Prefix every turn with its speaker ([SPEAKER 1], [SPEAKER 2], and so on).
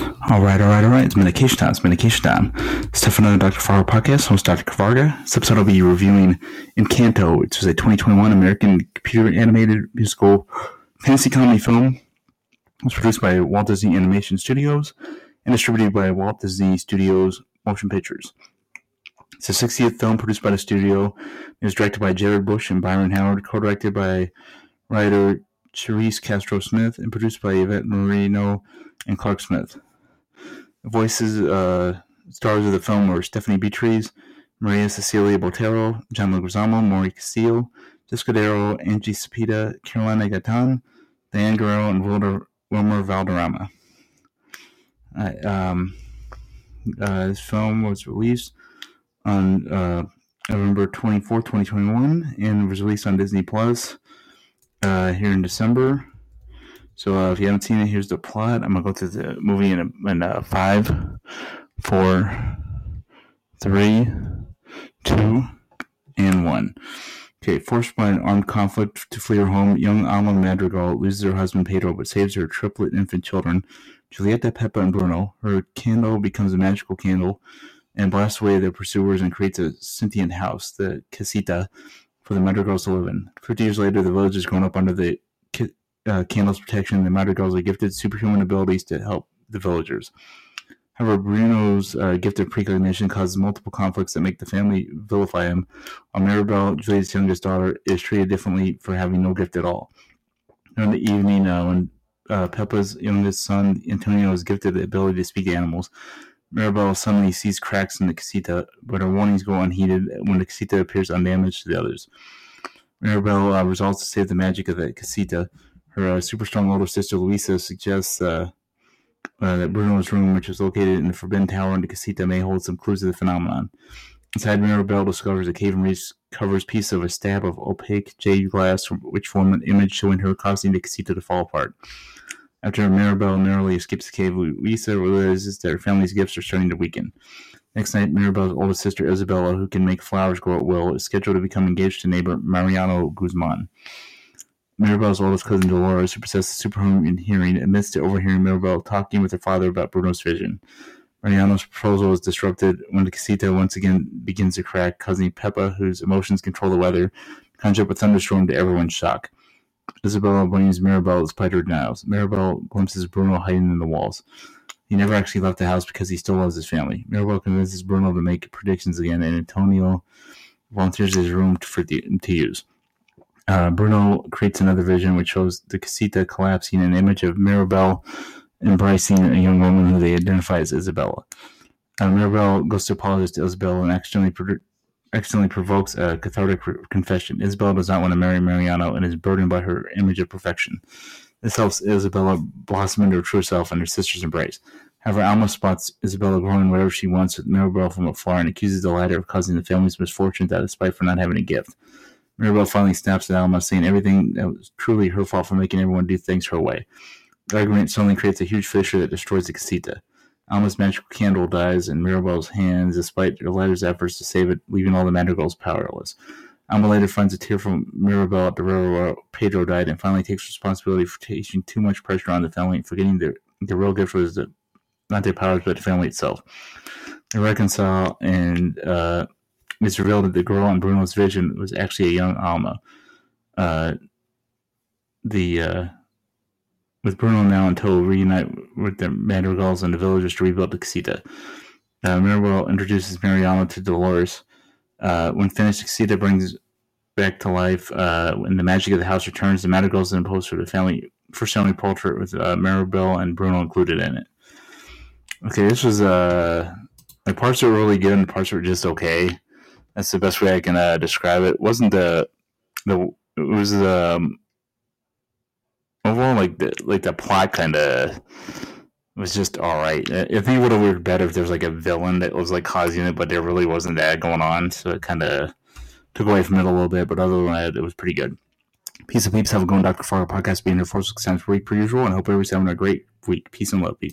[SPEAKER 1] All right, all right, all right. It's medication time. It's medication time. It's time for another Dr. Fargo podcast. Host Dr. Kavarga. This episode will be reviewing Encanto, which is a 2021 American computer animated musical fantasy comedy film. It was produced by Walt Disney Animation Studios and distributed by Walt Disney Studios Motion Pictures. It's the 60th film produced by the studio. It was directed by Jared Bush and Byron Howard, co-directed by writer Charise Castro Smith, and produced by Yvette Merino and Clark Smith. Voices, uh, stars of the film were Stephanie Beatriz, Maria Cecilia Botero, John Leguizamo, Mauro Castillo, Darrow, Angie Cepeda, Carolina Gaitán, Diane Guerrero, and Wilder, Wilmer Valderrama. Uh, um, uh, this film was released on uh, November 24, 2021, and was released on Disney Plus uh, here in December. So uh, if you haven't seen it, here's the plot. I'm gonna go through the movie in, a, in a five, four, three, two, and one. Okay, forced by an armed conflict to flee her home, young Alma Madrigal loses her husband Pedro, but saves her triplet infant children, Julieta, Pepa, and Bruno. Her candle becomes a magical candle and blasts away their pursuers and creates a sentient house, the casita, for the Madrigals to live in. Fifty years later, the village has grown up under the uh, candle's protection. The Madrigals are gifted superhuman abilities to help the villagers. However, Bruno's uh, gifted precognition causes multiple conflicts that make the family vilify him, while Mirabel, Julia's youngest daughter, is treated differently for having no gift at all. During the evening, uh, when uh, Pepa's youngest son, Antonio, is gifted the ability to speak to animals, Mirabel suddenly sees cracks in the casita, but her warnings go unheeded when the casita appears undamaged to the others. Mirabel uh, resolves to save the magic of the casita. Her uh, super strong older sister Luisa suggests uh, uh, that Bruno's room, which is located in the Forbidden Tower in the casita, may hold some clues to the phenomenon. Inside, Mirabel discovers a cave and recovers piece of a stab of opaque jade glass, which form an image showing her causing the casita to fall apart. After Mirabel narrowly escapes the cave, Luisa realizes that her family's gifts are starting to weaken. Next night, Mirabel's oldest sister Isabela, who can make flowers grow at will, is scheduled to become engaged to neighbor Mariano Guzman. Mirabel's oldest cousin Dolores, who possesses superhuman hearing, admits to overhearing Mirabel talking with her father about Bruno's vision. Mariano's proposal is disrupted when the casita once again begins to crack, causing Pepa, whose emotions control the weather, conjure up a thunderstorm to everyone's shock. Isabela blames Mirabel despite her denials. Mirabel glimpses Bruno hiding in the walls. He never actually left the house because he still loves his family. Mirabel convinces Bruno to make predictions again, and Antonio volunteers his room for the, to use. Uh, Bruno creates another vision which shows the casita collapsing, an image of Mirabel embracing a young woman who they identify as Isabela. Uh, Mirabel goes to apologize to Isabela and accidentally accidentally provokes a cathartic confession. Isabela does not want to marry Mariano and is burdened by her image of perfection. This helps Isabela blossom into her true self and her sister's embrace. However, Alma spots Isabela growing whatever she wants with Mirabel from afar and accuses the latter of causing the family's misfortune out of spite for not having a gift. Mirabel finally snaps at Alma, saying everything that was truly her fault for making everyone do things her way. The argument suddenly creates a huge fissure that destroys the casita. Alma's magical candle dies in Mirabel's hands despite latter's efforts to save it, leaving all the madrigals powerless. Alma later finds a tear from Mirabel at the river where Pedro died and finally takes responsibility for taking too much pressure on the family, forgetting the, the real gift was the, not their powers but the family itself. They reconcile and uh, it's revealed that the girl in Bruno's vision was actually a young Alma. Uh, the uh, with Bruno now until reunite with the Madrigals and the villagers to rebuild the casita. Uh, Mirabel introduces Mariana to Dolores. Uh, when finished, casita brings back to life. Uh, when the magic of the house returns, the Madrigals then post for the family first family portrait with uh, Mirabel and Bruno included in it. Okay, this was uh, the parts are really good and parts were just okay. That's the best way I can uh, describe it. wasn't the the it was um overall like the like the plot kind of was just all right. I think it would have worked better if there was like a villain that was like causing it, but there really wasn't that going on, so it kind of took away from it a little bit. But other than that, it was pretty good. Peace and peeps. Have a going, Dr. Fargo podcast being here four six times per week per usual, and hope everybody's having a great week. Peace and love, peace.